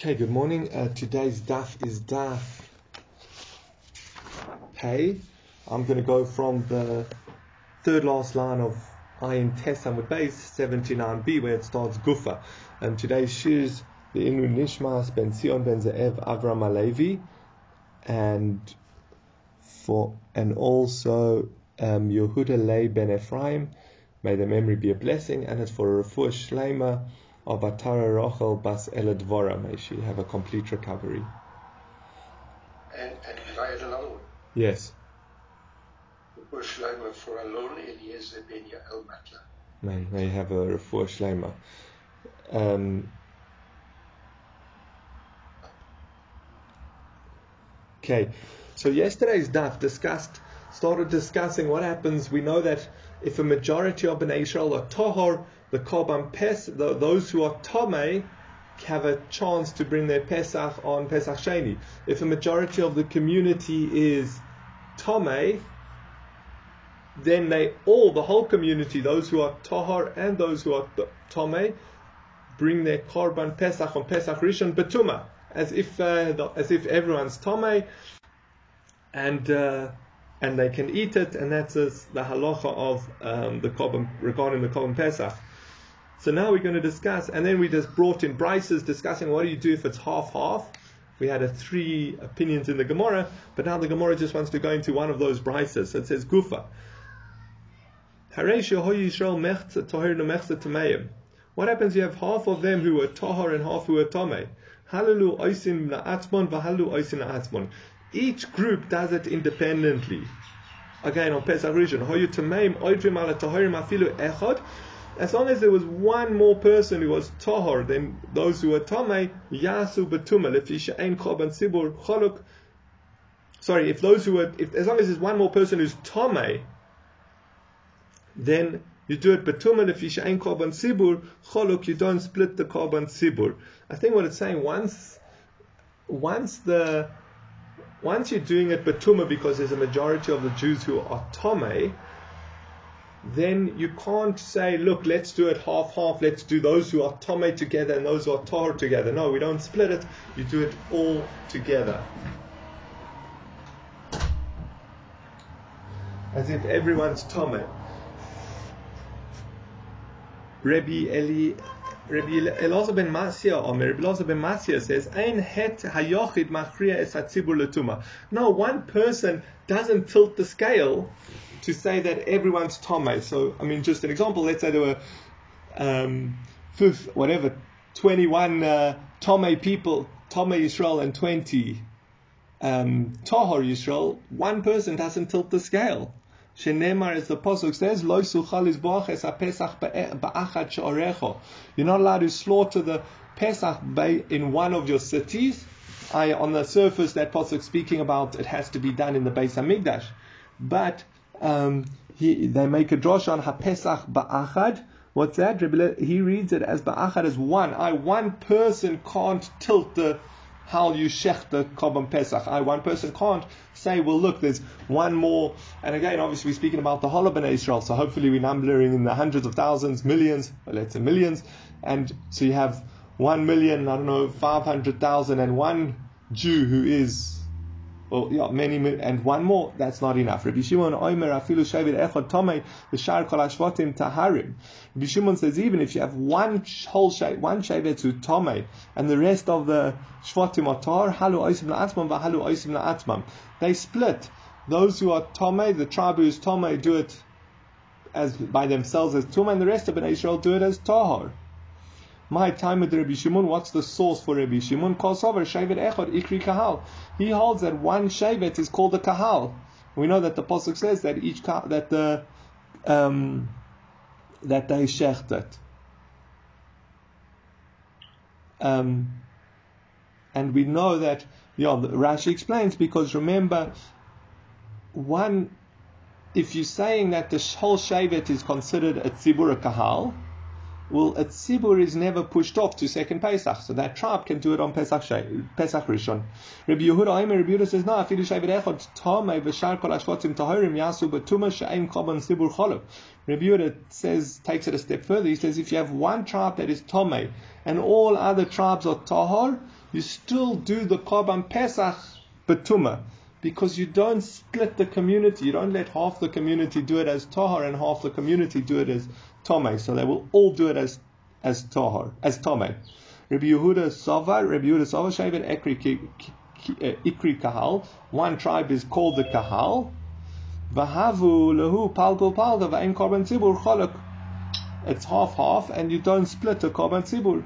Okay, good morning. Uh, today's daf is daf Hey. I'm going to go from the third last line of Ayin Tesam with base 79b where it starts Gufa. And today's shiz the Inu Nishmas Ben Sion Ben Ze'ev Avram Alevi and for and also um, Yehuda Lei Ben Ephraim. May the memory be a blessing, and it's for a refuah shlema of Atara Rachel Bas Eladvora. May she have a complete recovery. And, and I add another one? Yes. Refuah for Alon Eliezer Ben Yael Matla. May, may have a refuah shlema. Um, okay, so yesterday's daf discussed, started discussing what happens. We know that if a majority of Bnei Israel are tahor, the korban pes, the, those who are tomei have a chance to bring their pesach on Pesach Sheni. If a majority of the community is tomei, then they all, the whole community, those who are tahor and those who are tomei, bring their korban pesach on Pesach Rishon betuma, as if uh, the, as if everyone's tomei, and uh, and they can eat it, and that's the halacha of um, the korban regarding the korban pesach. So now we're going to discuss, and then we just brought in Bryces discussing what do you do if it's half half. We had a three opinions in the Gemara, but now the Gemara just wants to go into one of those Bryces. So it says Gufa. What happens? You have half of them who are tahar and half who are tameh. Halalu oisin la'atzmon v'halalu oisin la'atzmon. Each group does it independently. Again, on Pesach Rishon, hoyu tameim oidrim ala taharim afilu echad. As long as there was one more person who was tahor than those who were tamei, yasu betuma lefisha ein korban sibur choluk. Sorry, if those who were, if, as long as there's one more person who's tamei, then you do it betuma lefisha ein korban sibur choluk. You don't split the korban sibur. I think what it's saying once, once the once you're doing it betuma because there's a majority of the Jews who are tamei then you can't say, look, let's do it half half. Let's do those who are tome together and those who are tar together. No, we don't split it. You do it all together. As if everyone's tome. Rabbi Eli. Rabbi Elazar ben Masya, or Rabbi Elazar ben Masya says, "Ein het hayochid machria es hatzibur letuma." No, one person doesn't tilt the scale to say that everyone's Tomei. So, I mean, just an example, let's say there were um, fifth, whatever, 21 uh, Tomei people, Tomei Yisrael, and 20 um, Tahor Yisrael, one person doesn't tilt the scale. Shenemar, as the Pasuk says, Lo suchalis boaches a Pesach ba'achat she'orecho. You're not allowed to slaughter the Pesach in one of your cities. I, on the surface, that Pasuk speaking about it has to be done in the Beis Hamikdash. But um, he, they make a drosh on HaPesach Ba'achad. What's that? He reads it as Ba'achad as one. I, one person can't tilt the how you shech the Korban Pesach. I, one person can't say, well, look, there's one more. And again, obviously, we're speaking about the Holoban Israel, so hopefully we're numbering in the hundreds of thousands, millions, let's say millions. And so you have one million, I don't know, 500,000 and one Jew who is well, yeah, many, and one more, that's not enough. Rabbi Shimon Oimer afilu shavit echad tomei v'shar kol hashvatim taharim. Rabbi Shimon says even if you have one whole shavet, one shavet to tomei, and the rest of the shvatim are tar, halu oisim v'halu oisim. They split. Those who are tomei, the tribe who is tomei, do it as by themselves as tumah, and the rest of Bnei Israel do it as tahar. My time with Rabbi Shimon, what's the source for Rabbi Shimon? Kosover Shevet Echad Ikri Kahal. He holds that one Shevet is called a Kahal. We know that the pasuk says that each that the um, that they shecht it. Um, and we know that, yeah, Rashi explains because remember, one, if you're saying that the whole Shevet is considered a Tzibur a Kahal, well, a tzibur is never pushed off to second Pesach, so that tribe can do it on Pesach Pesach Rishon. Rabbi Yehuda Aimer Rabbi Yehuda says no. Afilu shayvet echad tamei v'shar kol ashvatim tahirim yasu b'tuma she'ein korban tzibur cholav. Rabbi Yehuda says takes it a step further. He says if you have one tribe that is tamei and all other tribes are tahor, you still do the Korban Pesach Betuma because you don't split the community. You don't let half the community do it as Tahar and half the community do it as Tome. So they will all do it as as Tahar, as Tome. Rabbi Yehuda Savar, Rabbi Yehuda Savar, Shaven uh, Ikri Kahal. One tribe is called the Kahal. Vahavu lehu palgo palga va'en korban tzibur cholok. It's half half, and you don't split a korban tzibur.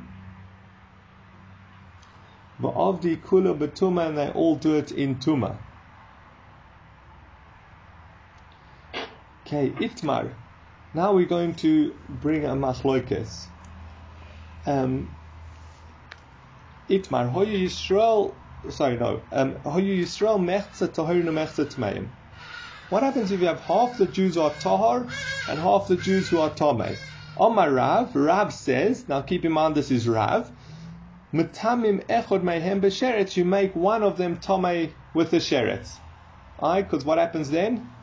Va'avdi kula betuma, and they all do it in tuma. Okay, itmar. Now we're going to bring a machloikes. Um, itmar hoyu Yisrael. Sorry, no. Um, hoyu Yisrael mechza tahorinu mechza tmeim. What happens if you have half the Jews who are tahar and half the Jews who are tamei? Omar Rav, Rav says. Now keep in mind this is Rav. Metamim echod mehem b'sheretz. You make one of them tamei with the sheretz. Alright, because what happens then?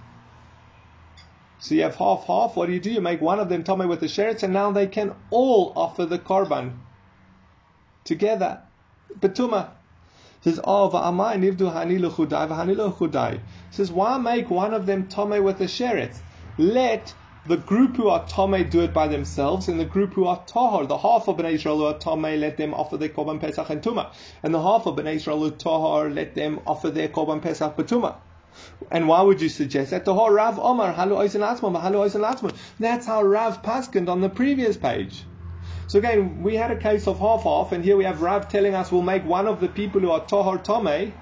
So you have half half. What do you do? You make one of them tamei with the sheretz, and now they can all offer the korban together. Betuma says, ah, Oh, va'amai nivdu hani l'chudai v'hani l'chudai. Says, why make one of them tome with the sheret? Let the group who are tome do it by themselves, and the group who are tahor, the half of Bnei Israel who are tome, let them offer their korban pesach and tuma, and the half of Bnei Israel who are tahor, let them offer their korban pesach betuma. And why would you suggest that? The whole Rav Omar, halu halu That's how Rav paskined on the previous page. So again, we had a case of half half, and here we have Rav telling us we'll make one of the people who are Tohar Tome,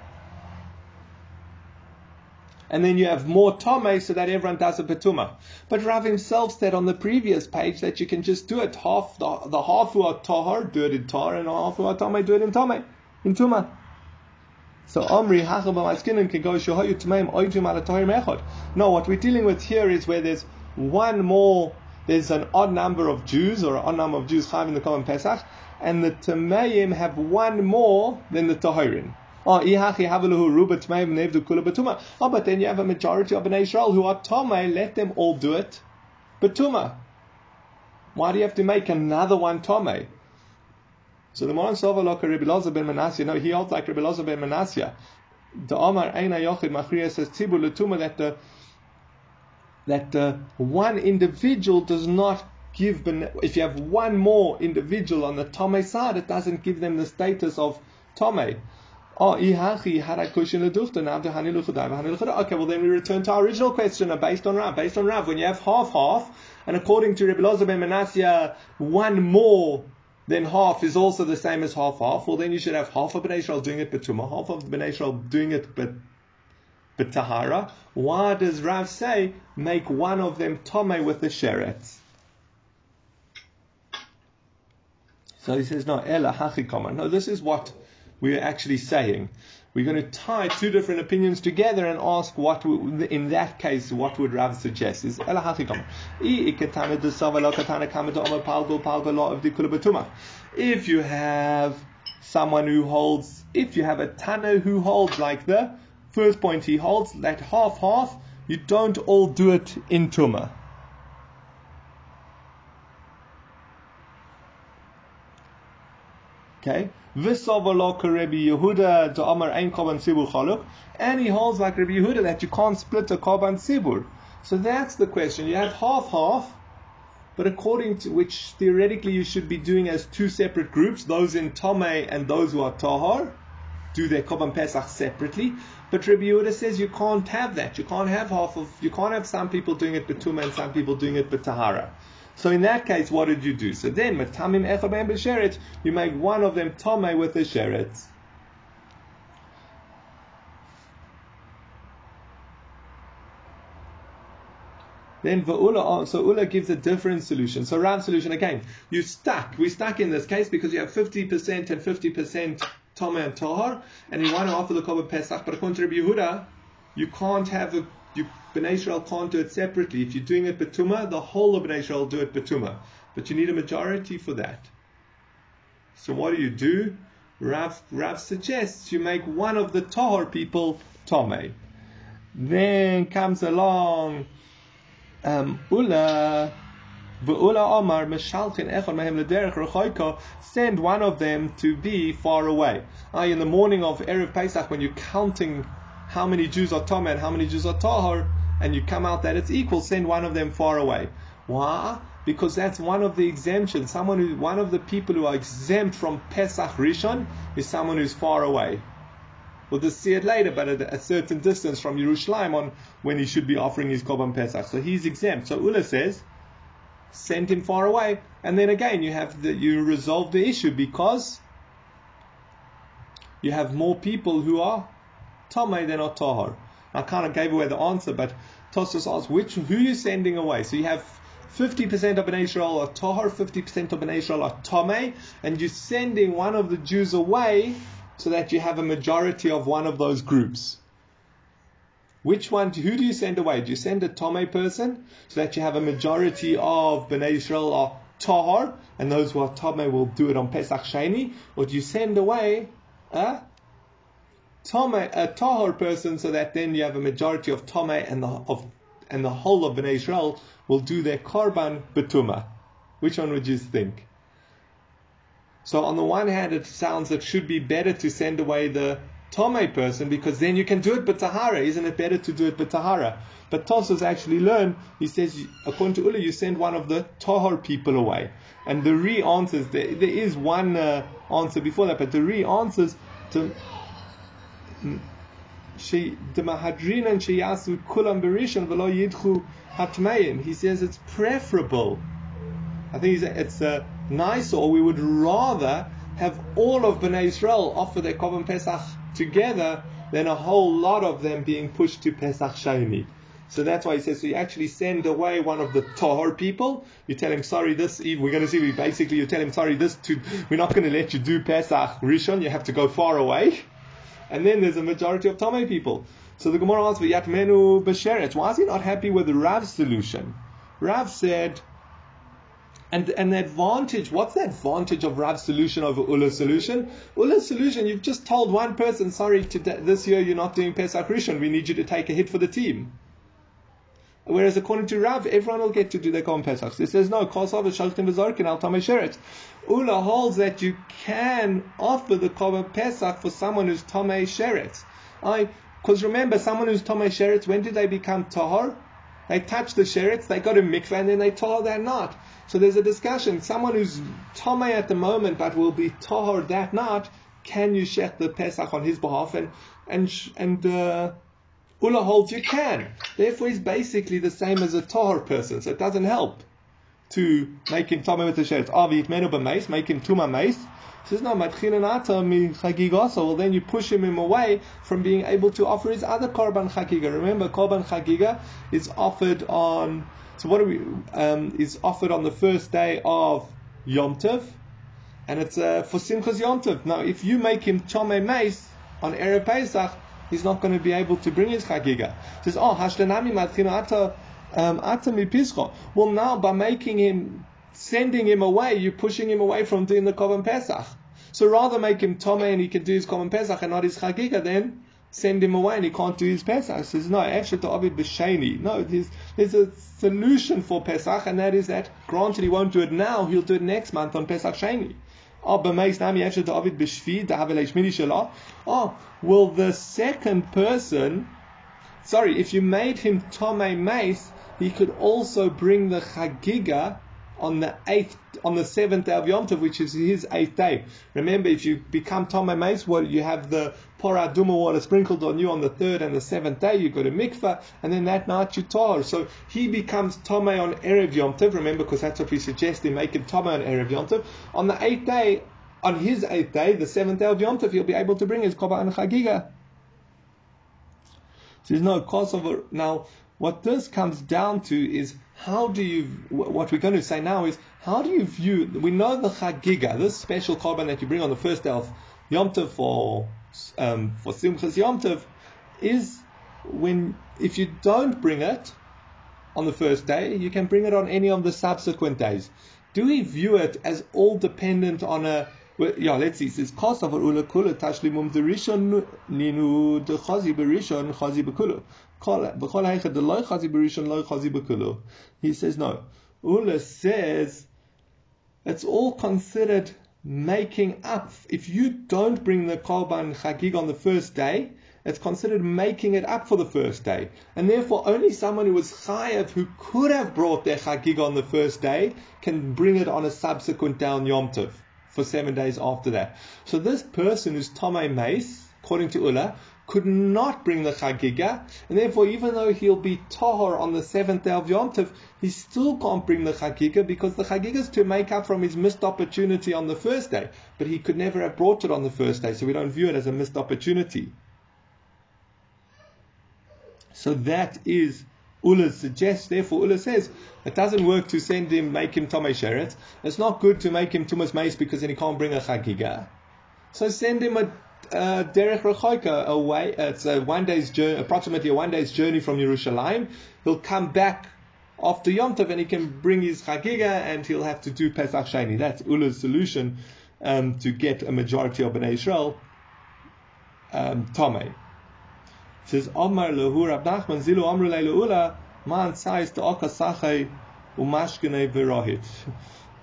and then you have more Tome so that everyone does a Petuma. But Rav himself said on the previous page that you can just do it half, the, the half who are Tohar, do it in Tar, and half who are Tome, do it in Tome, in Tuma. So Omri Hachel B'Maskinim can go Shohayu Tmeim Tohir Mechod. No, what we're dealing with here is where there's one more there's an odd number of Jews or an odd number of Jews having the common Pesach, and the Tamayim have one more than the Tahirin. Oh, oh, but then you have a majority of an Israel who are Tomei, let them all do it. Betuma. Why do you have to make another one Tomei? So the Moran Sova Loka Rabbi Loza ben Manasseh, no, he holds like Rabbi Loza ben Manasseh. The Omar Eina Yochid Machriya says Tibur Latuma that the that uh, one individual does not give, if you have one more individual on the Tome side, it doesn't give them the status of Tome. Oh, the okay, well then we return to our original question based on Rav. Based on Rav, when you have half half, and according to Rabbi Loza ben Manasseh, one more than half is also the same as half half. Well, then you should have half of Bnei Israel doing it Betuma, half of Bnei Israel doing it but but tahara. Why does Rav say make one of them tome with the sheret? So he says, no, ella hachikoma. No, this is what we're actually saying. We're going to tie two different opinions together and ask what, in that case, what would Rav suggest? Is. If you have someone who holds, if you have a Tana who holds like the First point he holds that half half, you don't all do it in Tuma. Okay. Visavaloka Rabbi Yehuda to Amar Ein Korban Sibur Chaluk. And he holds like Rabbi Yehuda that you can't split a Korban Sibur. So that's the question. You have half half, but according to which theoretically you should be doing as two separate groups, those in Tomei and those who are Tahar, do their Korban Pesach separately. But Rabbi Yehuda says you can't have that. You can't have half of, you can't have some people doing it betuma and some people doing it betahara. So in that case, what did you do? So then, matamim echabem b'sheret, you make one of them tome with the sheret. Then Va'ula, so Ula gives a different solution. So round solution again, you stuck. We're stuck in this case because you have 50% and 50% Toma and Tahar, and you want to offer the Korban Pesach, but according to Rabbi Yehuda, you can't have a, you, Bnei Israel can't do it separately. If you're doing it Betuma, the whole of Bnei Israel do it Betuma. But you need a majority for that. So what do you do? Rav, Rav suggests you make one of the Tahar people Tome. Then comes along um, Ula Omar Meshalchin Echon Mehem send one of them to be far away. I, in the morning of Erev Pesach, when you're counting how many Jews are Tom and how many Jews are Tahar, and you come out that it's equal, send one of them far away. Why? Because that's one of the exemptions. Someone who, one of the people who are exempt from Pesach Rishon is someone who's far away. We'll just see it later, but at a certain distance from Yerushalayim on when he should be offering his Korban Pesach. So he's exempt. So Ula says, send him far away, and then again you have the, you resolve the issue because you have more people who are Tomei they're not Tahar. I kind of gave away the answer, but Tosfos asks which who are you sending away? So you have 50% of Bnei Israel are Tahar, 50% of Bnei Israel are Tomei, and you're sending one of the Jews away so that you have a majority of one of those groups. Which one, who do you send away? Do you send a Tomei person so that you have a majority of Bnei Israel are Tahar, and those who are Tomei will do it on Pesach Sheni? Or do you send away a Tomei, a tahor person so that then you have a majority of Tomei and the, of, and the whole of Bnei Israel will do their Korban Betuma? Which one would you think? So on the one hand, it sounds it should be better to send away the Tomei person because then you can do it B'Tahara. Isn't it better to do it B'Tahara? But Tosfos actually learn, he says, according to Ula, you send one of the tahor people away. And the re answers, there, there is one uh, answer before that, but the re answers to the Yidchu Hatmeim. He says it's preferable. I think it's uh, nicer, or we would rather have all of Bnei Israel offer their Korban Pesach together than a whole lot of them being pushed to Pesach Sheni. So that's why he says, so you actually send away one of the Tahor people. You tell him, sorry, this, we're going to see, we basically, you tell him, sorry, this, to, we're not going to let you do Pesach Rishon, you have to go far away. And then there's a majority of Tomei people. So the Gemara asks, Yatmenu B'Sheretz. Why is he not happy with Rav's solution? Rav said, and, and the advantage, what's the advantage of Rav's solution over Ula's solution? Ulla's solution, you've just told one person, sorry, today, this year you're not doing Pesach Rishon, we need you to take a hit for the team. Whereas according to Rav, everyone will get to do their Korban Pesach. He says, no, Kosav Shaltim V'Zorkin Al Tamei Sheret. Ula holds that you can offer the Korban Pesach for someone who's Tamei Sheret. Because remember, someone who's Tamei Sheret, when did they become Tahor? They touch the sherets, they go to mikveh, and then they tahor they're not. So there's a discussion. Someone who's tomei at the moment but will be tahor that night, can you shech the pesach on his behalf? And and and uh, Ula holds you can. Therefore, he's basically the same as a tahor person. So it doesn't help to make him the sherets. Avi itmenu b'meis, make him tuma meis. He says, no, Matchinata me chagiga. So well then you push him away from being able to offer his other korban chagiga. Remember, korban chagiga is offered on, so what do we, um, is offered on the first day of Yom Tov, and it's uh, for Simchas Yom Tov. Now, if you make him Chome Meis on Erev Pesach, he's not going to be able to bring his chagiga. He says, oh, hashlenami matchino ata, um, ata. Well, now by making him sending him away, you're pushing him away from doing the Korban Pesach. So rather make him Tome and he can do his Korban Pesach and not his Chagiga, then send him away and he can't do his Pesach. He says, no, actually to Abid B'Sheni. No, there's, there's a solution for Pesach and that is that, granted he won't do it now, he'll do it next month on Pesach Sheni. Oh, b'meis nami actually to Abid B'Shvi, da'avelesh mini shelah. Oh, will the second person, sorry, if you made him Tome Mace, he could also bring the Chagiga on the eighth, on the seventh day of Yom Tov, which is his eighth day. Remember, if you become Tomei Mace, well, you have the Parah Adumah water sprinkled on you on the third and the seventh day. You go to mikvah, and then that night you tar. So he becomes Tomei on erev Yom Tov. Remember, because that's what we suggest in making Tomei on erev Yom Tov. On the eighth day, on his eighth day, the seventh day of Yom Tov, he'll be able to bring his korban chagiga. So there's no cause of now. What this comes down to is how do you, what we're going to say now is, how do you view, we know the Chagiga, this special korban that you bring on the first day of Yom Tov for, um, for Simchas Yom Tov, is when, if you don't bring it on the first day, you can bring it on any of the subsequent days. Do we view it as all dependent on a well, yeah, let's see. It says of ula kula tashlimum derishon ninu de chazi berishon chazi bekulu. He says no. Ula says it's all considered making up. If you don't bring the Korban Chagig on the first day, it's considered making it up for the first day. And therefore, only someone who was chayav, who could have brought their chagig on the first day, can bring it on a subsequent down Yom Tov for seven days after that. So this person who's Tomei Mace, according to Ula, could not bring the chagiga, and therefore, even though he'll be tahor on the seventh day of Yom Tov, he still can't bring the chagiga because the chagiga is to make up from his missed opportunity on the first day. But he could never have brought it on the first day, so we don't view it as a missed opportunity. So that is Ula suggests, therefore Ula says, it doesn't work to send him, make him Tomei Sheret. It's not good to make him Tumas Mace because then he can't bring a Chagiga. So send him a uh, Derech Rechoika away. It's a one day's journey, approximately a one day's journey from Yerushalayim. He'll come back after Yom Tov and he can bring his Chagiga and he'll have to do Pesach Sheni. That's Ula's solution um, to get a majority of Bnei Israel um, Tomei says Omar lehu Rab Nachman zilu Omru leila man to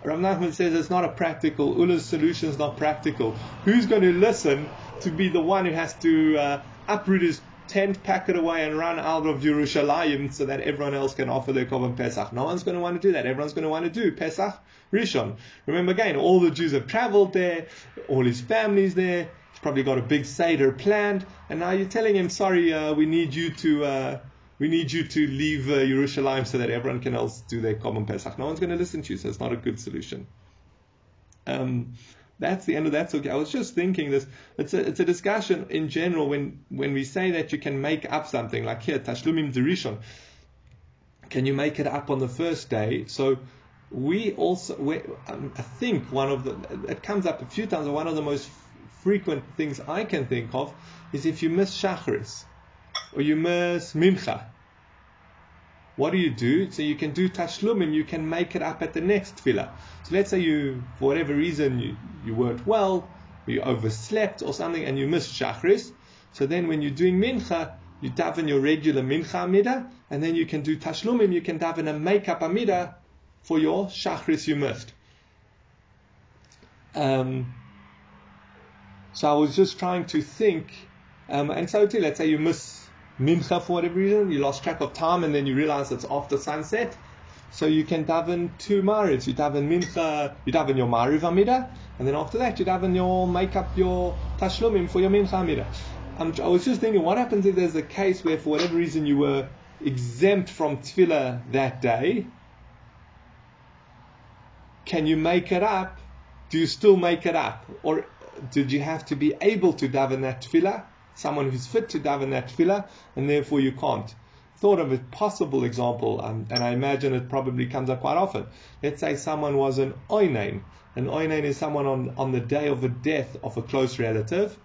Nachman says it's not a practical. Ula's solution is not practical. Who's going to listen to be the one who has to uh, uproot his tent, pack it away, and run out of Jerusalem so that everyone else can offer their Korban Pesach? No one's going to want to do that. Everyone's going to want to do Pesach Rishon. Remember again, all the Jews have traveled there, all his family's there. Probably got a big seder planned, and now you're telling him, "Sorry, uh, we need you to." Uh, we need you to leave uh, Jerusalem so that everyone can else do their Korban Pesach. No one's going to listen to you, so it's not a good solution. Um, that's the end of that. So I was just thinking this. It's a, it's a discussion in general when, when we say that you can make up something like here, Tashlumim Derishon. Can you make it up on the first day? So we also, we, um, I think one of the, it comes up a few times, one of the most frequent things I can think of is if you miss Shachris or you miss Mincha. What do you do? So you can do Tashlumim, you can make it up at the next tefillah. So let's say you, for whatever reason, you, you weren't well, you overslept or something, and you missed Shachris. So then when you're doing Mincha, you daven your regular Mincha Amida, and then you can do Tashlumim, you can daven a make-up Amida for your Shachris you missed. Um, so I was just trying to think, um, and so too, let's say you miss mincha for whatever reason, you lost track of time, and then you realize it's after sunset. So you can daven two marids. You daven mincha, you daven your mariv amida, and then after that you daven your make up your tashlumim for your mincha amida. Um, I was just thinking, what happens if there's a case where for whatever reason you were exempt from tefillah that day? Can you make it up? Do you still make it up, or did you have to be able to daven that tefillah? Someone who's fit to daven that tefillah, and therefore you can't. Thought of a possible example, um, and I imagine it probably comes up quite often. Let's say someone was an oinain. An oinain is someone on, on the day of the death of a close relative.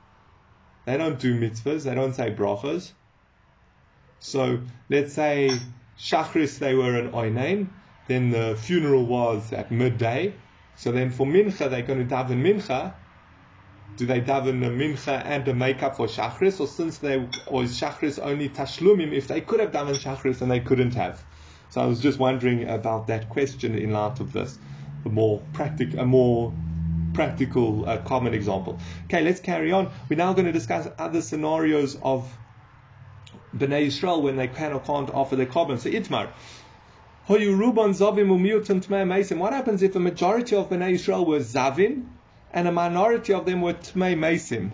They don't do mitzvahs, they don't say brachas. So let's say Shachris they were an oinain, then the funeral was at midday. So then for mincha they're going to daven mincha, do they daven a mincha and a makeup for shachris, or since they or is shachris only tashlumim? If they could have daven shachris and they couldn't have, so I was just wondering about that question in light of this, a more practical, a more practical, uh, common example. Okay, let's carry on. We're now going to discuss other scenarios of Bnei Yisrael when they can or can't offer their korban. So Itmar. What happens if a majority of Bnei Yisrael were Zavin and a minority of them were Tmei Mesim.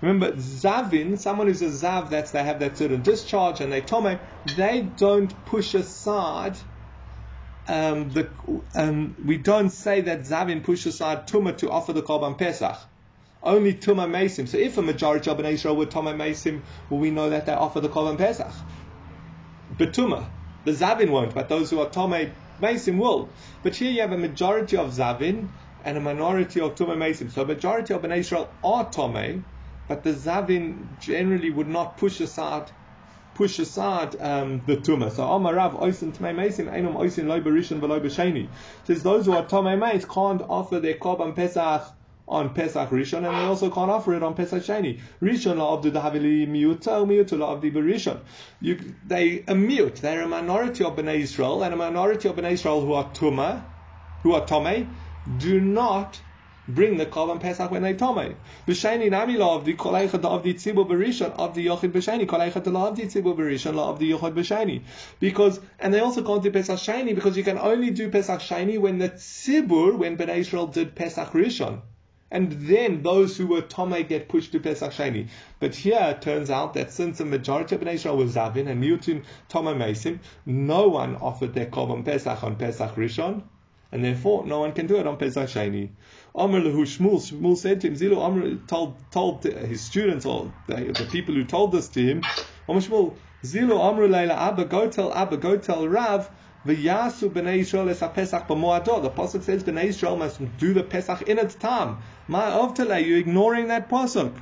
Remember, Zavin, someone who's a Zav, that's they have that certain discharge and they Tome, they don't push aside um, the, um, we don't say that Zavin push aside Tuma to offer the Korban Pesach. Only Tuma Mesim. So if a majority of Israel were Tuma Mesim, well, we know that they offer the Korban Pesach. But Tuma, the Zavin won't, but those who are Tome Mesim will. But here you have a majority of Zavin, and a minority of Tumah Mesim. So a majority of Bnei Israel are Tomei, but the Zavin generally would not push aside push aside um, the Tumah. So Amar Rav Oisin Tumah Mesim Einum Oisin Lo Berishan V'Lo says those who are Tomei Meis can't offer their Korban Pesach on Pesach Rishon, and they also can't offer it on Pesach Sheni. Rishon la'avdu miuta, miuta la'avdi berishon. They a mute. They're a minority of Bnei Israel, and a minority of Bnei Israel who are tuma, who are tome, do not bring the korban pesach when they tome. B'sheni nami la of the koleicha of the tzibur berishon of the yochid b'sheni koleicha la of the tzibur berishon la of the yochid b'sheni. Because and they also can't do pesach sheni because you can only do pesach sheni when the tzibur when Bnei Israel did pesach rishon. And then those who were Tome get pushed to Pesach Sheni. But here it turns out that since the majority of Israel was Zavin and Newton Tome Mesim, no one offered their Korban Pesach on Pesach Rishon, and therefore no one can do it on Pesach Sheni. Amr lehu Shmuel, Shmuel said to him, Zilu Amr told, told his students, or the, the people who told this to him, Amr Shmuel, Zilu Amr leila Abba, go tell Abba, go tell Rav, V'yasu b'nei Yisrael es pesach b'moado. The pasuk says b'nei Yisrael must do the pesach in its time. My avtale, you're ignoring that pasuk.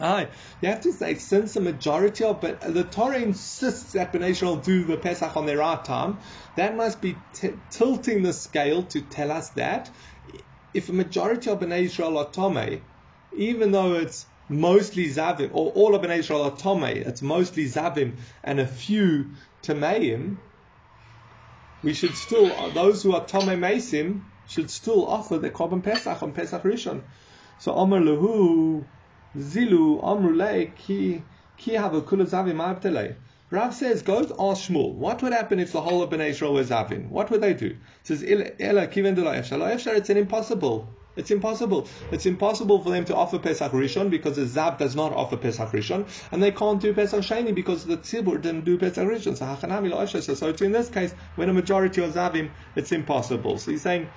Aye, you have to say since the majority of but the Torah insists that Bnei Israel do the Pesach on their right time, that must be t- tilting the scale to tell us that. If a majority of Bnei Israel are Tomei, even though it's mostly Zavim, or all of Bnei Israel are Tomei, it's mostly Zavim and a few Tameim, we should still, those who are Tomei Mesim, should still offer the Korban Pesach on Pesach Rishon. So Omer Lehu, Zilu Amrulei ki ki Rav says, go ask Shmuel, what would happen if the whole of Bnei Israel was Zavin? What would they do? It says, Ela kiven It's an impossible. It's impossible. It's impossible for them to offer Pesach Rishon because the Zav does not offer Pesach Rishon, and they can't do Pesach Sheni because the Tzibur didn't do Pesach Rishon. So Hachanami So in this case, when a majority are Zavim, it's impossible. So he's saying,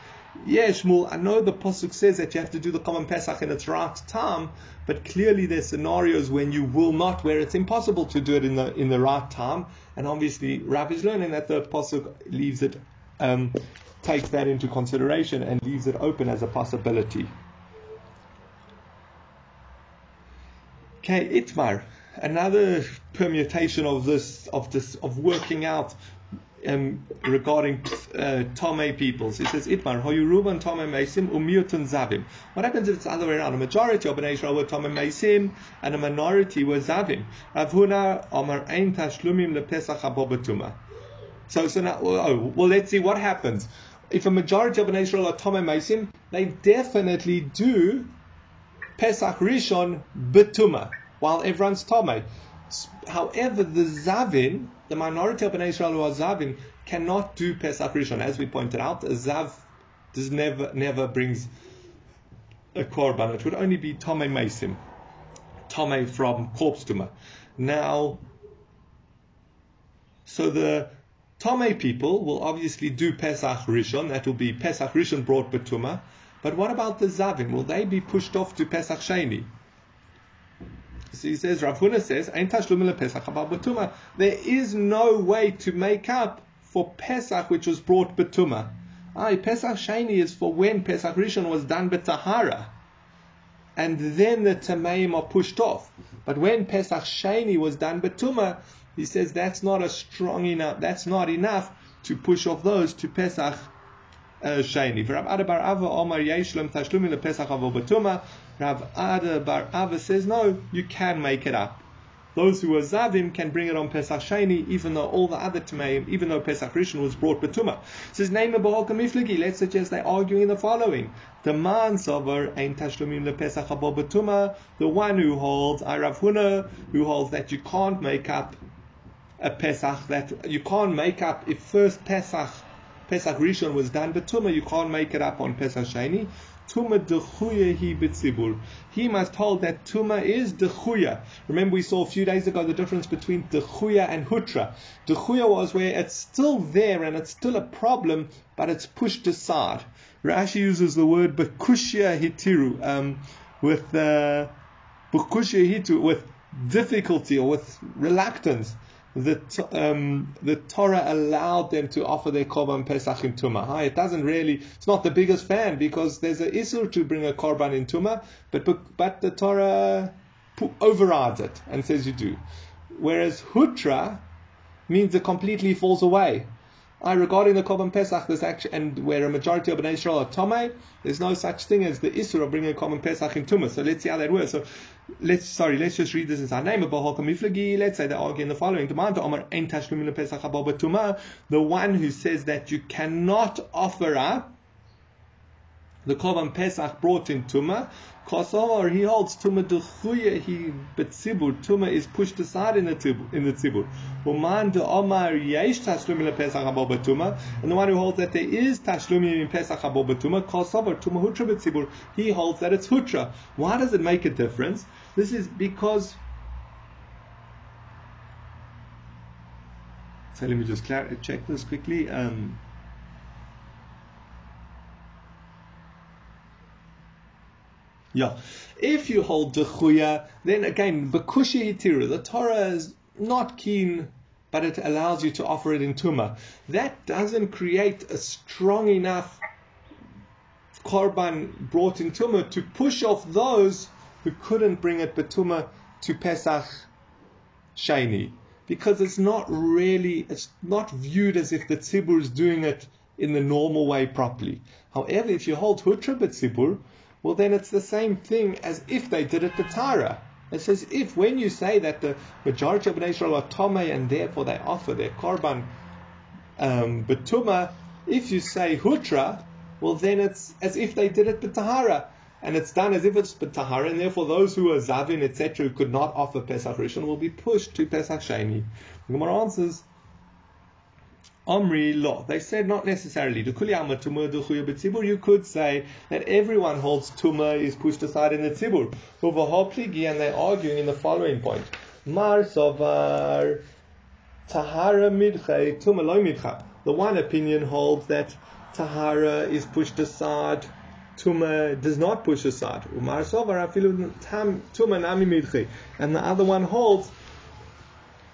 yeah, Shmuel, I know the Pasuk says that you have to do the Korban Pesach in its right time, but clearly there's scenarios when you will not, where it's impossible to do it in the in the right time. And obviously, Rav is learning that the Pasuk leaves it, um, takes that into consideration and leaves it open as a possibility. Okay, Itmar, another permutation of this, of this, of working out um, regarding uh, Tome peoples. He says, Itmar, Hoyuruban Tome Mesim, Umiyutun Zavim. What happens if it's the other way around? A majority of Bnei Israel were Tome Mesim, and a minority were Zavim. Rav Huna Omar Ein Tashlumim Lepesach Abobetuma. So, so now, oh, well, let's see what happens. If a majority of Bnei Israel are Tome Mesim, they definitely do Pesach Rishon Betuma, while everyone's Tome. However, the Zavin, the minority of Bnei Israel who are Zavin, cannot do Pesach Rishon. As we pointed out, a Zav does never, never brings a korban. It would only be Tome Mesim, Tome from corpse tuma. Now, so the Tome people will obviously do Pesach Rishon. That will be Pesach Rishon brought Betuma. But what about the Zavin? Will they be pushed off to Pesach Sheni? So he says, Rav Huna says, there is no way to make up for Pesach which was brought betuma. Aye, Pesach Sheni is for when Pesach Rishon was done betahara. And then the Tameim are pushed off. But when Pesach Sheni was done betuma, he says that's not a strong enough, that's not enough to push off those to Pesach uh, Sheni. Rav Ada bar Ava Omar Yeshlem Tashlumi LePesach Avo Betuma. Rav Ada bar Ava says no, you can make it up. Those who are Zavim can bring it on Pesach Sheni, even though all the other Tmeim, even though Pesach Rishon was brought Betuma. Says name a Bahol Kamifligi. Let's suggest they're arguing the following: the man sover ein tashlumim lePesach Betuma. The one who holds Rav Huna, who holds that you can't make up a Pesach, that you can't make up if first Pesach Pesach Rishon was done, but Tuma you can't make it up on Pesach Sheni. Tuma dechuya he bitzibur. He must hold that Tuma is dechuya. Remember we saw a few days ago the difference between dechuya and hutra. Dechuya was where it's still there and it's still a problem, but it's pushed aside. Rashi uses the word bekushya hitiru um, with uh, bekushya hitu with difficulty or with reluctance the um, the Torah allowed them to offer their korban pesach in tuma. It doesn't really. It's not the biggest fan because there's an isur to bring a korban in tuma, but but the Torah overrides it and says you do. Whereas hutra means it completely falls away. I regarding the Korban Pesach, there's actually, and where a majority of Bnei Israel are Tomei, there's no such thing as the Isur of bringing a Korban Pesach in Tumah. So let's see how that works. So let's, sorry, let's just read this inside name of Let's say they argue in the following. The one who says that you cannot offer up the Korban Pesach brought in Tumah, Kosovar, he holds Tumah Duchuya, he Betzibur, Tumah is pushed aside in the Tzibur. In the tzibur. Uman de Omar Yesh Tashlum in Pesach Betuma, and the one who holds that there is Tashlum in Pesach Habo Betuma, Kosovar, Tumah Hutra Betzibur, he holds that it's Hutra. Why does it make a difference? This is because So let me just check this quickly. Um, Yeah. If you hold Dechuya, then again, the Torah is not keen, but it allows you to offer it in Tuma. That doesn't create a strong enough Korban brought in Tuma to push off those who couldn't bring it Betuma to Pesach Shani. Because it's not really, it's not viewed as if the Tzibur is doing it in the normal way properly. However, if you hold Hutra Betzibur, well then it's the same thing as if they did it Betara. It says if when you say that the majority of Israel are Tomei and therefore they offer their Korban um, Betuma, if you say Hutra, well then it's as if they did it Betahara. And it's done as if it's Betahara, and therefore those who are Zavin, etc., who could not offer Pesach Rishon will be pushed to Pesach Sheni. The Gemara answers, Omri law. They said not necessarily. You could say that everyone holds tuma is pushed aside in the tzibur. And they're arguing in the following point. Mar sovar tahara tuma lo midcha. The one opinion holds that tahara is pushed aside. Tuma does not push aside. Umar sovar afilu. And the other one holds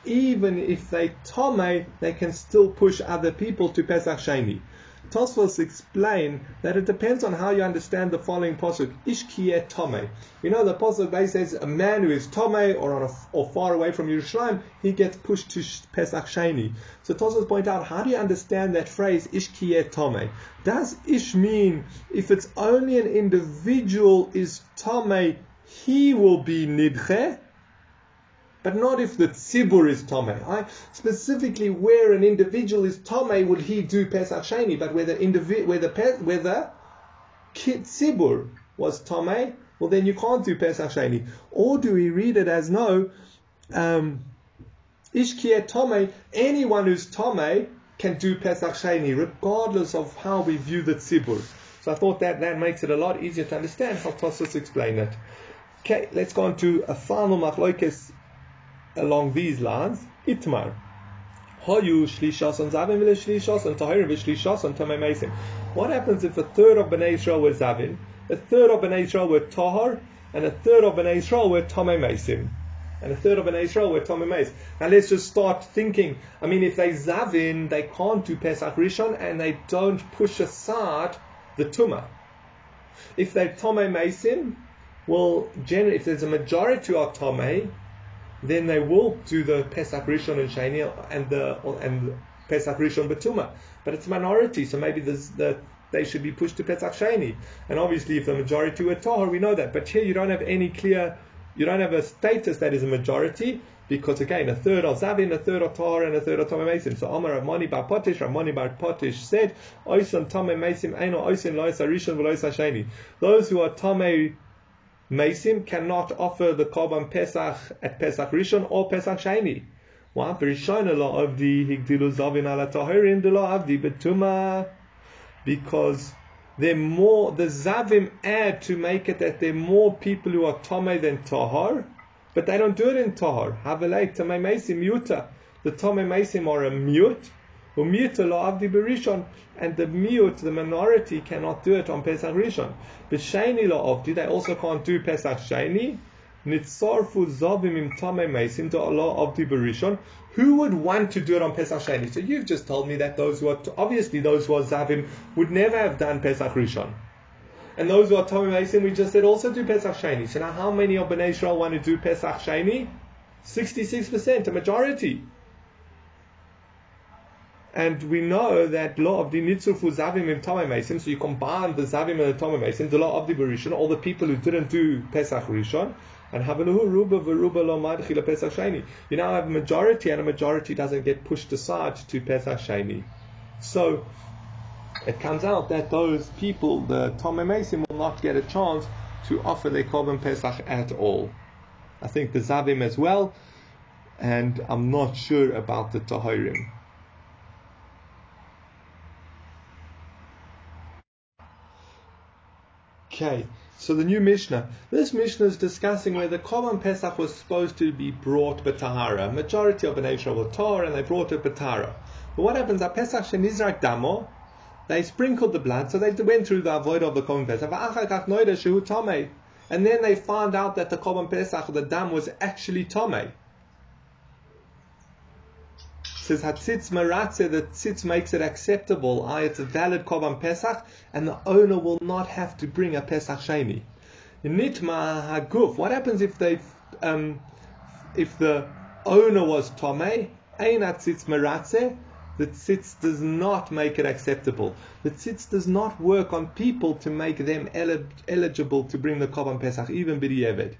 even if they tome, they can still push other people to Pesach Sheni. Tosfos explain that it depends on how you understand the following pasuk. Ishkiyet tome. You know the pasuk base says a man who is tome or a, or far away from Yerushalayim, he gets pushed to Pesach Sheni. So Tosfos point out how do you understand that phrase Ishkiyet tome? Does ish mean if it's only an individual is tome, he will be nidche? But not if the tzibur is tomei. I, specifically, where an individual is tomei, would he do pesach sheni? But whether the indivi- where the where the tzibur was tomei, well then you can't do pesach sheni. Or do we read it as no? Um, Ishkiet tomei, anyone who's tomei can do pesach sheni, regardless of how we view the tzibur. So I thought that that makes it a lot easier to understand how Tosfos explain it. Okay, let's go on to a final machlokes along these lines, Itmar. What happens if a third of Bnei Israel were zavin, a third of Bnei Israel were tahar, and a third of Bnei Israel were tamei mesim? And a third of Bnei Israel were tamei mesim. Now let's just start thinking. I mean, if they zavin, they can't do Pesach Rishon, and they don't push aside the tumah. If they're tamei mesim, well, generally, if there's a majority of tamei, then they will do the Pesach Rishon and Shani and the and Pesach Rishon Betuma. But it's a minority, so maybe the they should be pushed to Pesach Shani. And obviously, if the majority were Tahar, we know that. But here you don't have any clear, you don't have a status that is a majority, because again, a third of Zavin, a third of Tahar, and a third of Tomei Mesim. So Amar Ramani Bar Potish, Ramani Bar Potish said, Oisan Tomei Mesim, Eino Oisan Loisa Rishon Veloisa Shani. Those who are Tomei Mesim cannot offer the Korban Pesach at Pesach Rishon or Pesach Sheni. Why? Rishon lo avdi higdilu zavin ala tahirin de lo avdi betuma. Because they're more, the Zavim add to make it that there are more people who are Tome than Tahar, but they don't do it in Tahar. Havelei Tome Mesim Yuta. The Tome Mesim are a mute, and the miut, the minority, cannot do it on Pesach Rishon. But Sheni la'avdi, they also can't do Pesach Sheni. Nitzarfu zavim im tamei meisim to Allah avdi berishon. Who would want to do it on Pesach Sheni? So you've just told me that those who are, obviously those who are zavim would never have done Pesach Rishon. And those who are Tomei Mason, we just said also do Pesach Sheni. So now how many of Bnei Israel want to do Pesach Sheni? 66%, a majority. And we know that law of the nitzufu zavim im tamei mason, so you combine the zavim and the tamei mason, the law of the berishon, all the people who didn't do Pesach Rishon, and havenuhu ruba v'ruba lo madchila Pesach Sheni. You now have a majority, and a majority doesn't get pushed aside to Pesach Sheni. So it comes out that those people, the tamei mason, will not get a chance to offer their korban Pesach at all. I think the zavim as well, and I'm not sure about the tahirim. Okay, so the new Mishnah. This Mishnah is discussing where the Korban Pesach was supposed to be brought Batahara. Majority of the nation were Tor and they brought it Batahara. But what happens? At Pesach Shenizrak Damo, they sprinkled the blood, so they went through the avoid of the Korban Pesach. And then they found out that the Korban Pesach, the dam, was actually Tomei says Hatzitz Maratze, the tzitz makes it acceptable. Ah, it's a valid Korban Pesach, and the owner will not have to bring a Pesach Sheni. Nitma Haguf, what happens if they, um, if the owner was Tomei, Ein Hatzitz Maratze, the tzitz does not make it acceptable. The tzitz does not work on people to make them eligible to bring the Korban Pesach, even B'di'eved.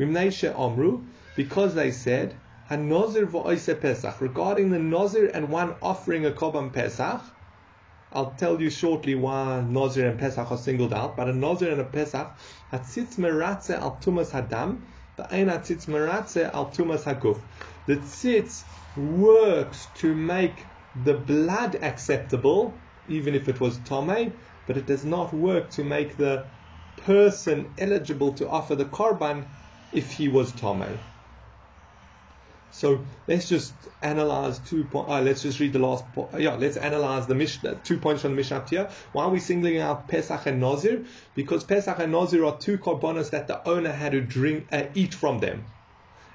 Mimneishe Omru, because they said, Hanozir Pesach. Regarding the Nozir and one offering a Korban Pesach, I'll tell you shortly why Nozir and Pesach are singled out, but a Nozir and a Pesach, Hatzitz meratze al tumas hadam, ein hatzitz meratze al tumas haguf. The tzitz works to make the blood acceptable, even if it was tome, but it does not work to make the person eligible to offer the korban if he was tome. So let's just analyze two points. Uh, let's just read the last point. Yeah, let's analyze the Mishnah. Two points from the Mishnah here. Why are we singling out Pesach and Nazir? Because Pesach and Nazir are two korbanos that the owner had to drink, uh, eat from them,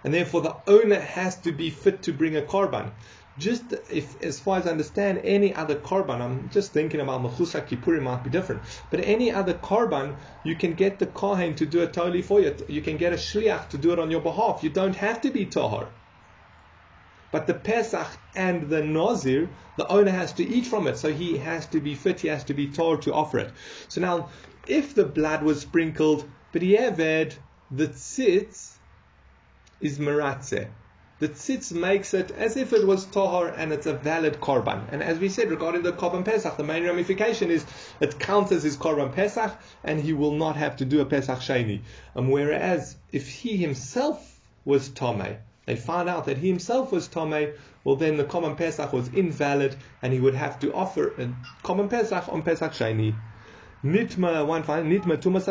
and therefore the owner has to be fit to bring a korban. Just if, as far as I understand, any other korban, I'm just thinking about Mechusa Kippurim might be different, but any other korban, you can get the kohen to do it totally for you. You can get a shliach to do it on your behalf. You don't have to be tahor. But the Pesach and the Nazir, the owner has to eat from it, so he has to be fit, he has to be told to offer it. So now, if the blood was sprinkled, but B'di'eved, the tzitz is meratze. The tzitz makes it as if it was tohar and it's a valid korban. And as we said regarding the korban pesach, the main ramification is it counts as his korban pesach, and he will not have to do a pesach sheni. Um, whereas if he himself was tomei, they found out that he himself was Tomei, well then the Korban Pesach was invalid and he would have to offer a Korban Pesach on Pesach Sheni. Nitma, one final, Nitma Tumas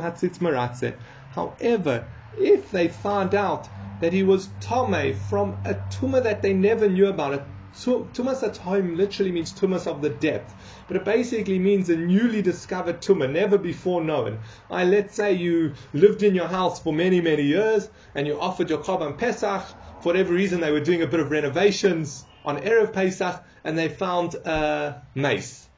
Hatzitz. However, if they found out that he was Tomei from a tumah that they never knew about, it, Tumas Hatohim literally means Tumas of the depth but it basically means a newly discovered tumah, never before known. I let's say you lived in your house for many, many years and you offered your korban pesach. For whatever reason, they were doing a bit of renovations on erev pesach and they found a mace.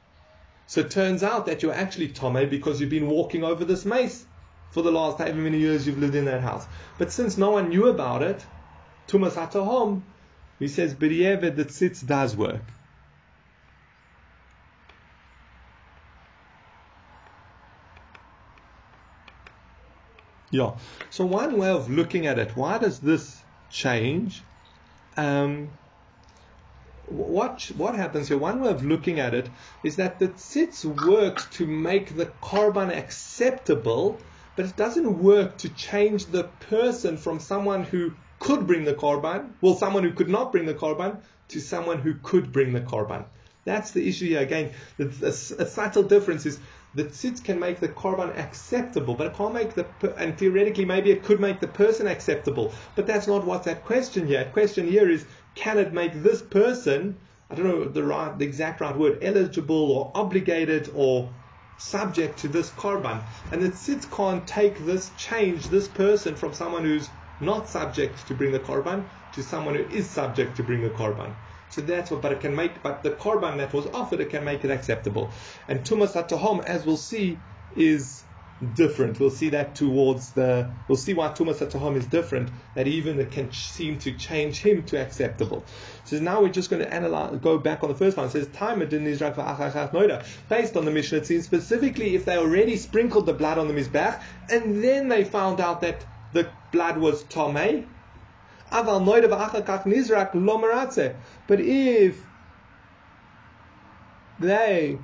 So it turns out that you're actually Tomei because you've been walking over this mace for the last however many years you've lived in that house. But since no one knew about it, Tumas Hatahom, he says, but B'di'eved, that tzitz does work. Yeah. So one way of looking at it, why does this change? Um, what what happens here? One way of looking at it is that the tzitz works to make the korban acceptable, but it doesn't work to change the person from someone who could bring the korban, well, someone who could not bring the korban, to someone who could bring the korban. That's the issue here. Again, a, a subtle difference is the tzitz can make the korban acceptable, but it can't make the, and theoretically maybe it could make the person acceptable, but that's not what's at question here. At question here is, can it make this person, I don't know the right, the exact right word, eligible or obligated or subject to this korban? And the tzitz can't take this, change this person from someone who's not subject to bring the korban to someone who is subject to bring the korban. So that's what, but it can make, but the korban that was offered, it can make it acceptable. And tumas atahom, as we'll see, is different. We'll see that towards the, we'll see why Tumas Tahom is different, that even it can seem to change him to acceptable. So now we're just going to analyze, go back on the first one. It says, time based on the Mishnah, it seems specifically if they already sprinkled the blood on the Mizbech, and then they found out that the blood was Tomei, but if they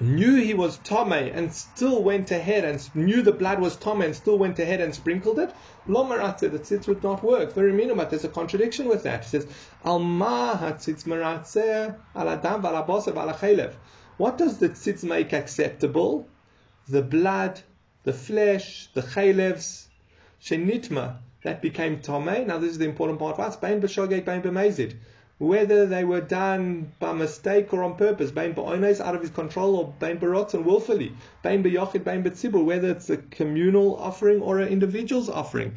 knew he was Tome and still went ahead and knew the blood was Tome and still went ahead and sprinkled it, Lo Maratze, the tzitz would not work. Very minimal. There's a contradiction with that. He says, Al ma hatzitz maratze al adam v'al What does the tzitz make acceptable? The blood, the flesh, the chalevs, shenitma, that became Tome. Now this is the important part for us. B'shogeg, bain b'mezid whether they were done by mistake or on purpose, bain ba'ones out of his control or bain and willfully, bain ba'yochid, bain b'tzibur, whether it's a communal offering or an individual's offering.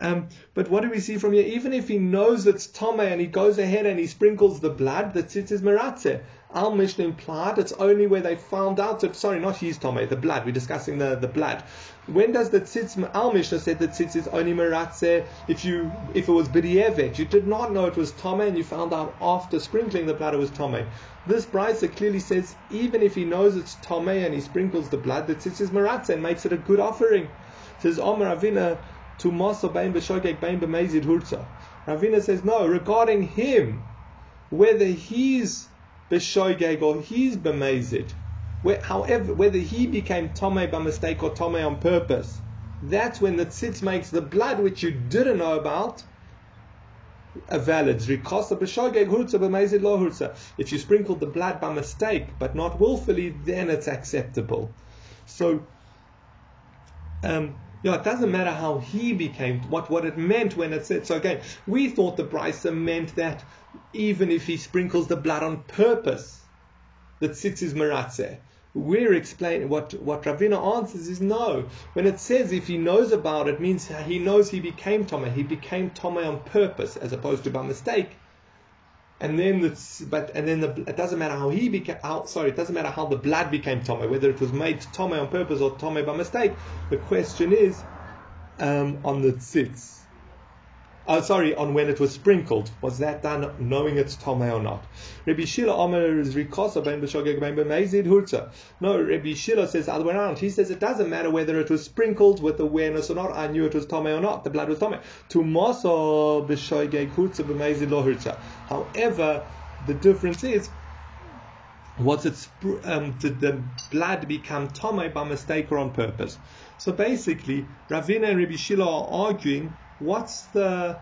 Um, but what do we see from here? Even if he knows it's Tome and he goes ahead and he sprinkles the blood, the tzitz is meratze. Al Mishnah implied it's only where they found out that, sorry, not his Tome, eh, the blood. We're discussing the, the blood. When does the tzitz, Al Mishnah said that tzitz is only meratze if you, if it was b'dievet. You did not know it was Tome eh, and you found out after sprinkling the blood it was Tome. Eh. This Brisa clearly says even if he knows it's Tome and he sprinkles the blood, the tzitz is meratze and makes it a good offering. It says Omer Ravina, to Masa Bain B'Shogeg Bain B'Mezid Hurza. Ravina says no, regarding him, whether he's B'Shogeg or he's B'Mezid, however, whether he became Tome by mistake or Tome on purpose, that's when the tzitz makes the blood which you didn't know about a valid. If you sprinkled the blood by mistake but not willfully, then it's acceptable. So, um, yeah, it doesn't matter how he became, what, what it meant when it said. So again, we thought the brisa meant that even if he sprinkles the blood on purpose, that tzitz is maratze. We're explaining what, what Ravina answers is no. When it says if he knows about it, means he knows he became Tome. He became Tome on purpose as opposed to by mistake and then the, but and then the, it doesn't matter how he became how, sorry it doesn't matter how the blood became tome whether it was made tome on purpose or tome by mistake the question is um, on the tzitz Oh, sorry, on when it was sprinkled. Was that done knowing it's tome or not? Rabbi Shila Omer is rikosa ben b'shogeg ben b'meizid hurta. No, Rabbi Shila says other way around. He says it doesn't matter whether it was sprinkled with awareness or not. I knew it was tome or not. The blood was tome. To moso b'shogeg hurta b'meizid lo hurta. However, the difference is was it um, did the blood become tome by mistake or on purpose? So basically, Ravina and Rabbi Shila are arguing what's the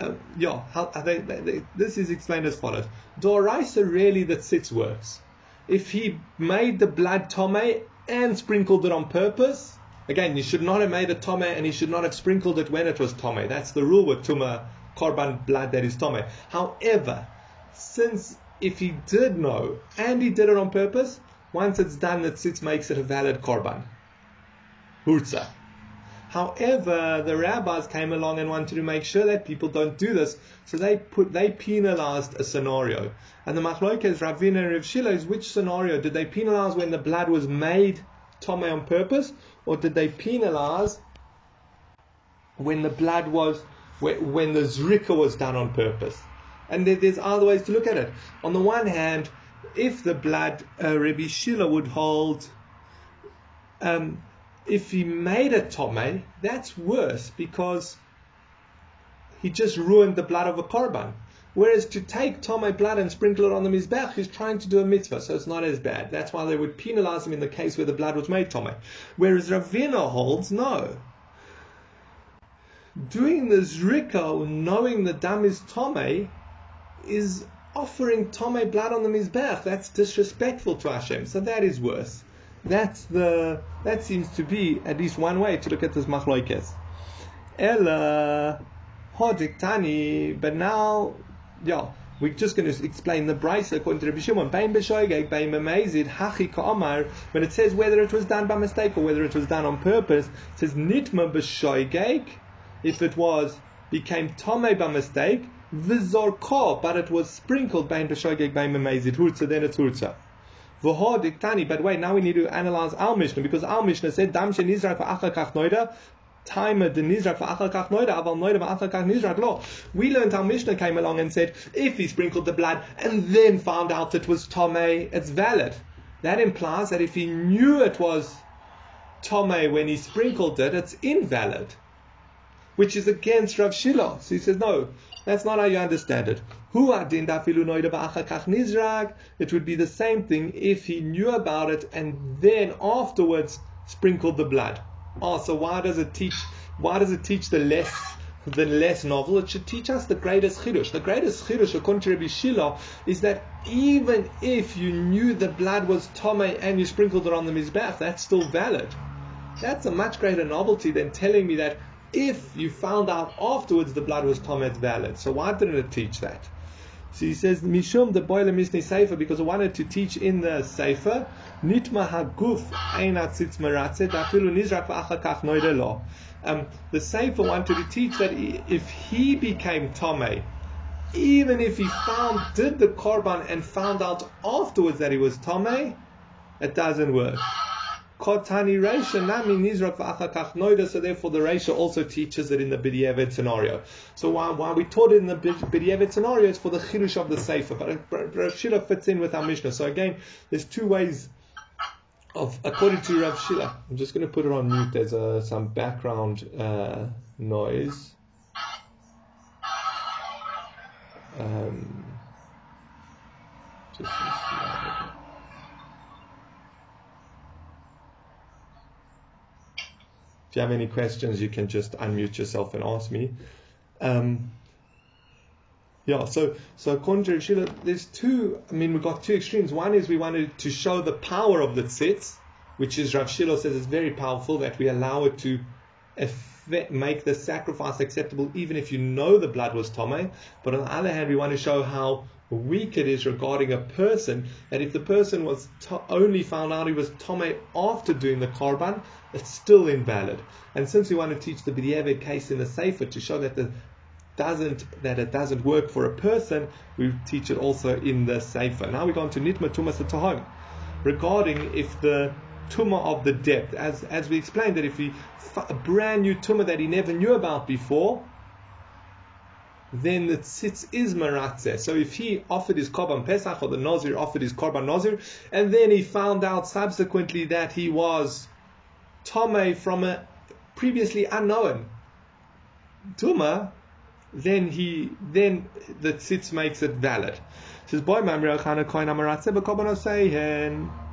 uh, yeah, how, they, they, this is explained as follows. Doraisa really that tzitz works. If he made the blood tome and sprinkled it on purpose, again, he should not have made a tome and he should not have sprinkled it when it was tome. That's the rule with tuma korban blood that is tome. However, since if he did know and he did it on purpose, once it's done, the tzitz makes it a valid korban. Hurza. However, the rabbis came along and wanted to make sure that people don't do this, so they put they penalized a scenario. And the machlokes Ravina and Rav Shila is which scenario did they penalize when the blood was made tome on purpose, or did they penalize when the blood was when the zrika was done on purpose? And there's other ways to look at it. On the one hand, if the blood, uh, Rabbi Shila would hold. Um, if he made a tome, that's worse because he just ruined the blood of a korban. Whereas to take tome blood and sprinkle it on the mizbech, he's trying to do a mitzvah, so it's not as bad. That's why they would penalize him in the case where the blood was made tome. Whereas Ravina holds no. Doing the zrika, knowing the dam is tome, is offering tome blood on the mizbech. That's disrespectful to Hashem. So that is worse. That's the that seems to be at least one way to look at this machloikes. Ella hodiktani, but now, yeah, we're just going to explain the brisa according to Rabbi Shimon. Bain b'shoigeg, bain b'meizid, hachi ka'amar. When it says whether it was done by mistake or whether it was done on purpose, it says nitma b'shoigeg. If it was became tome by mistake, v'zorko, but it was sprinkled bain b'shoigeg, bain b'meizid hurtza, then it's Diktani. But wait, now we need to analyze our Mishnah because our Mishnah said Dam she Nizrak Achakach Noida. Timer the Nizrak for Achakach Noida, Aval Noida Achakach Nizrak law. We learned our Mishnah came along and said if he sprinkled the blood and then found out it was Tomei, it's valid. That implies that if he knew it was Tomei when he sprinkled it, it's invalid. Which is against Rav Shilo. So he says, no, that's not how you understand it. It would be the same thing if he knew about it and then afterwards sprinkled the blood. Oh, so why does it teach? Why does it teach the less the less novel? It should teach us the greatest chidush. The greatest chidush, according to Rabbi Shila, is that even if you knew the blood was tomei and you sprinkled it on the mizbech, that's still valid. That's a much greater novelty than telling me that if you found out afterwards the blood was tomei, valid. So why didn't it teach that? So he says, Mishum the boiler misni sefer, because I wanted to teach in the sefer, nitma haguf einat sitz meratze, dafilu nizrak v'achakach noide. Um, the sefer wanted to teach that if he became Tomei, even if he found, did the korban and found out afterwards that he was Tomei, it doesn't work. Kotani Reisha Nami Nizrak V'achakach Noida, so therefore the Reisha also teaches it in the B'di'evet scenario. So why we taught it in the B'di'evet scenario is for the Chidush of the Sefer, but Rav Shila fits in with our Mishnah. So again, there's two ways of, according to Rav Shila. I'm just going to put it on mute, there's uh, some background uh, noise. Um, just If you have any questions, you can just unmute yourself and ask me. Um, yeah, so so to Shila, there's two. I mean, we've got two extremes. One is we wanted to show the power of the tzitz, which is Rav Shilo says is very powerful that we allow it to effect, make the sacrifice acceptable, even if you know the blood was tome. But on the other hand, we want to show how weak it is regarding a person that if the person was to- only found out he was tome after doing the korban, it's still invalid. And since we want to teach the B'di'evet case in the Sefer to show that the doesn't that it doesn't work for a person, we teach it also in the Sefer. Now we go on to Nitma Tumas Tahom. Regarding if the tumah of the depth, as as we explained that if he a brand new tumah that he never knew about before, then the tzitz is maratzeh. So if he offered his korban pesach or the nazir offered his korban nazir, and then he found out subsequently that he was Tome from a previously unknown Tuma, then he then the tzitz makes it valid. It says boy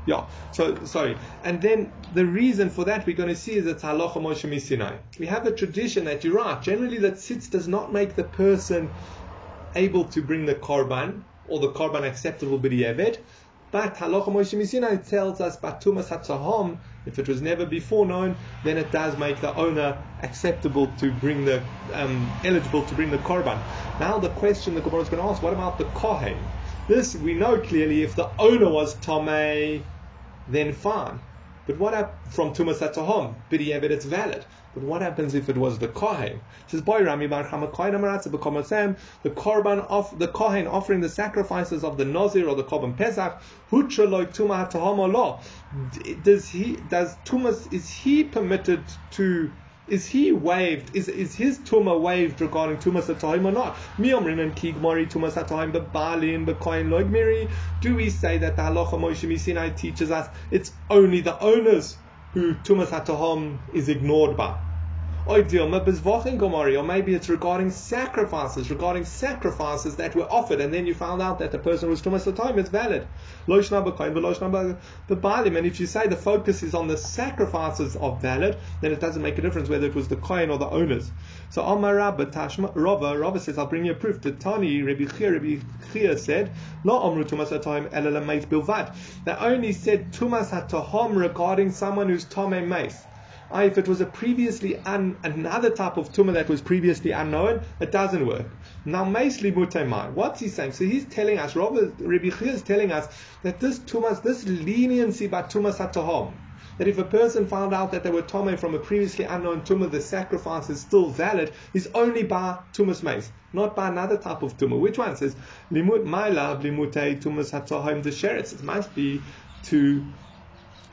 yeah. So sorry. And then the reason for that we're going to see is it's halacha Moshe Misinai. We have a tradition that you're right. Generally, that tzitz does not make the person able to bring the korban or the korban acceptable b'di'evet, but Halacha Moshe Misinai tells us Batumas Hatzahom, if it was never before known, then it does make the owner acceptable to bring the, um, eligible to bring the Korban. Now the question the Gemara is going to ask, what about the Kohen? This, we know clearly, if the owner was Tomei, then fine. But what happened from Tumas Hatzahom? B'di'evet, it's valid. But what happens if it was the Kohen? Says, Boy Rami Bar the Korban of the Kohen offering the sacrifices of the Nazir or the Korban Pesach, Does he does Tumas is he permitted to is he waived? Is is his tuma waived regarding tumas atahim or not? Miomrin and kigmari tumas atahim bebalin bekoin loigmiri. Do we say that the halacha Moshe Sinai teaches us it's only the owners who Tumas HaTahom is ignored by. Oh, or maybe it's regarding sacrifices, regarding sacrifices that were offered, and then you found out that the person was Tumas HaTahom, it's valid. And if you say the focus is on the sacrifices of valid, then it doesn't make a difference whether it was the Kohen or the owners. So Amar Rabba Tashma Rava Rava says, I'll bring you a proof. The Tani Rabbi Chia Rabbi Chia said, Lo Amru Tumas Hatahim Elala Meis Bilvad. They only said Tumas Hatahom regarding someone who's Tome Meis. Oh, if it was a previously un, another type of tumah that was previously unknown, it doesn't work. Now, Meisli Mutemai, what's he saying? So he's telling us, Rabbi Chia is telling us that this tumas, this leniency by tumas hatahom, that if a person found out that they were tome from a previously unknown tumah, the sacrifice is still valid, is only by tumas mace, not by another type of tumah. Which one says limut maila limute tumas hatahim the sheretz? It must be to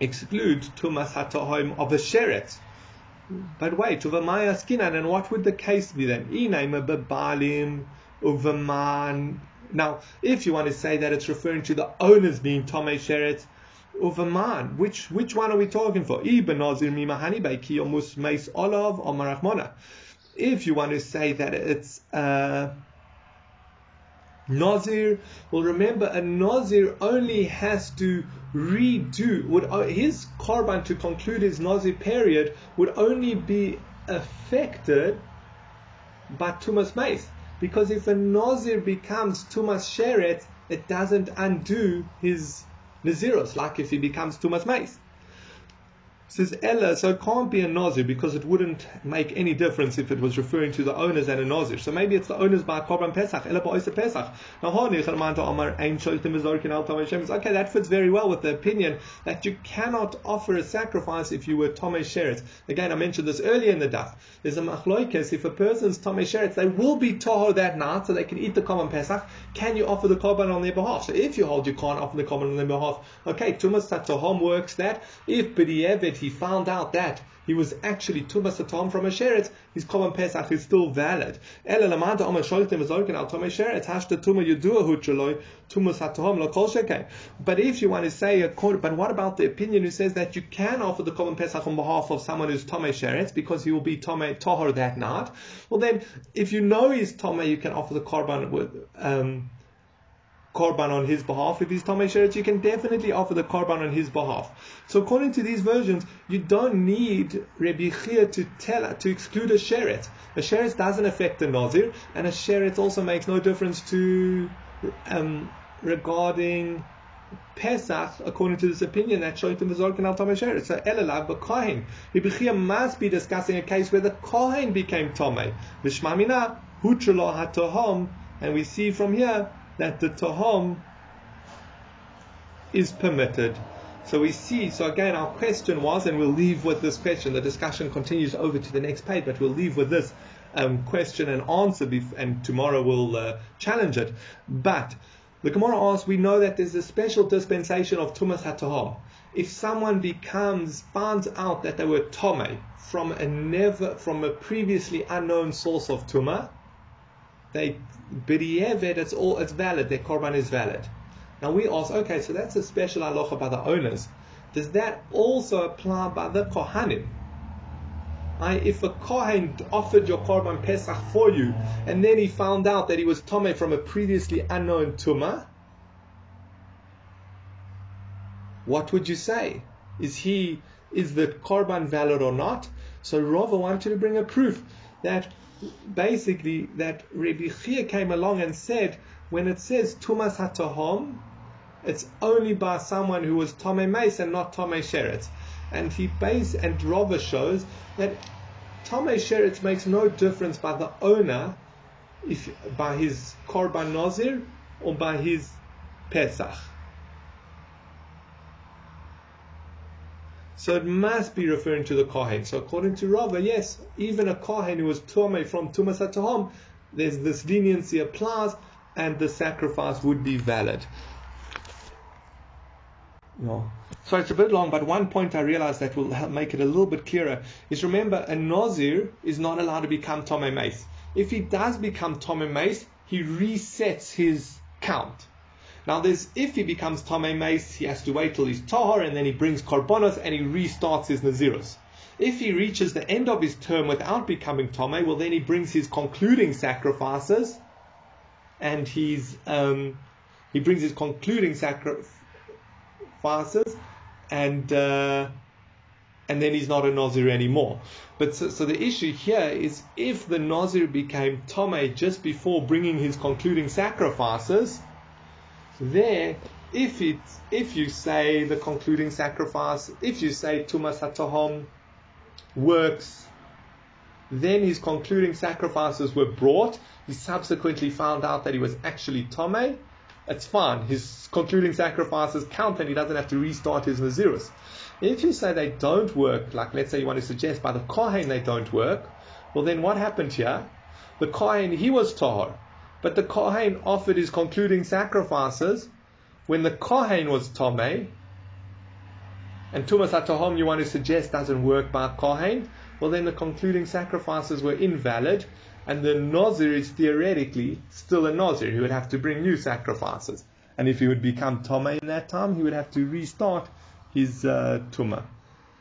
exclude Tumas Hatohim of a Sheret. But wait, Uvamaya Skinan, and what would the case be then? Inaima Babalim Uvaman. Now, if you want to say that it's referring to the owners being Tome Sheret, Uvaman, which which one are we talking for? Ibn Nazir Mimahani Baiki Omus Meis Olav or Marachmona. If you want to say that it's uh, Nazir, well, remember a Nazir only has to redo would uh, his korban to conclude his Nazir period would only be affected by Tumas Mace. Because if a Nazir becomes Tumas Sheret, it doesn't undo his Naziros, like if he becomes Tumas Mace says Ella, so it can't be a Nazir because it wouldn't make any difference if it was referring to the owners and a Nazir. So maybe it's the owners by Korban Pesach, Ella Ba'oisa Pesach. Okay, that fits very well with the opinion that you cannot offer a sacrifice if you were Tomei Sheret. Again, I mentioned this earlier in the daf. There's a machloikes, if a person's Tomei Sheret, they will be Toho that night so they can eat the Korban Pesach. Can you offer the Korban on their behalf? So if you hold you can't offer the Korban on their behalf, okay, Tumas Tatohom works that. If B'di'evet he found out that he was actually Tumas Atom from a Sheret, his Korban Pesach is still valid. But if you want to say, but what about the opinion who says that you can offer the Korban Pesach on behalf of someone who's Tomei Sheret because he will be Tomei Tohor that night? Well then, if you know he's Tomei, you can offer the Korban with, um, korban on his behalf. If he's Tomei Sheret, you can definitely offer the korban on his behalf. So according to these versions, you don't need Rebbe Chia to tell to exclude a Sheret. A Sheret doesn't affect the Nazir, and a Sheret also makes no difference to um, regarding Pesach, according to this opinion, that Shoitim V'Zorkin Al Tomei Sheret. So Elalav B'Kohen. Rebbe Chia must be discussing a case where the Kohen became Tomei. V'Shmamina Hutralo HaTohom, and we see from here that the tahom is permitted. So we see, so again, our question was, and we'll leave with this question, the discussion continues over to the next page, but we'll leave with this um, question and answer, and tomorrow we'll uh, challenge it. But the Gemara asks, we know that there's a special dispensation of Tumas HaTahom. If someone becomes, finds out that they were Tome from a never, from a previously unknown source of Tumah, they b'di'evet, it's all it's valid. Their korban is valid. Now we ask, okay, so that's a special halacha by the owners. Does that also apply by the kohanim? I, if a kohen offered your korban pesach for you, and then he found out that he was tome from a previously unknown tuma, what would you say? Is he is the korban valid or not? So Rava wanted to bring a proof that basically that Rabbi Chia came along and said when it says Tumas Hatahom, it's only by someone who was Tome Mace and not Tome Sheret. And he base and Rava shows that Tome Sheret makes no difference by the owner if by his Korban Nazir or by his Pesach. So it must be referring to the Kohen. So according to Rava, yes, even a Kohen who was Tuame from Tumas HaTahom, there's this leniency applies and the sacrifice would be valid. No. So it's a bit long, but one point I realized that will help make it a little bit clearer is remember a Nazir is not allowed to become Tome Mace. If he does become Tome Mace, he resets his count. Now, if he becomes Tamei Mace, he has to wait till he's Tahar and then he brings Korbanos and he restarts his Nazirus. If he reaches the end of his term without becoming Tomei, well, then he brings his concluding sacrifices and he's, um, he brings his concluding sacrifices and, uh, and then he's not a Nazir anymore. But so, so, the issue here is if the Nazir became Tomei just before bringing his concluding sacrifices, there, if it, if you say the concluding sacrifice, if you say Tumas Hatohom works, then his concluding sacrifices were brought. He subsequently found out that he was actually Tome. It's fine. His concluding sacrifices count and he doesn't have to restart his Nazirus. If you say they don't work, like let's say you want to suggest by the Kohen they don't work, well then what happened here? The Kohen, he was Tahor. But the Kohen offered his concluding sacrifices when the Kohen was Tomei, and Tumas Atahom you want to suggest doesn't work by Kohen, well then the concluding sacrifices were invalid, and the Nazir is theoretically still a Nazir. He would have to bring new sacrifices. And if he would become Toma in that time, he would have to restart his uh, Tumah.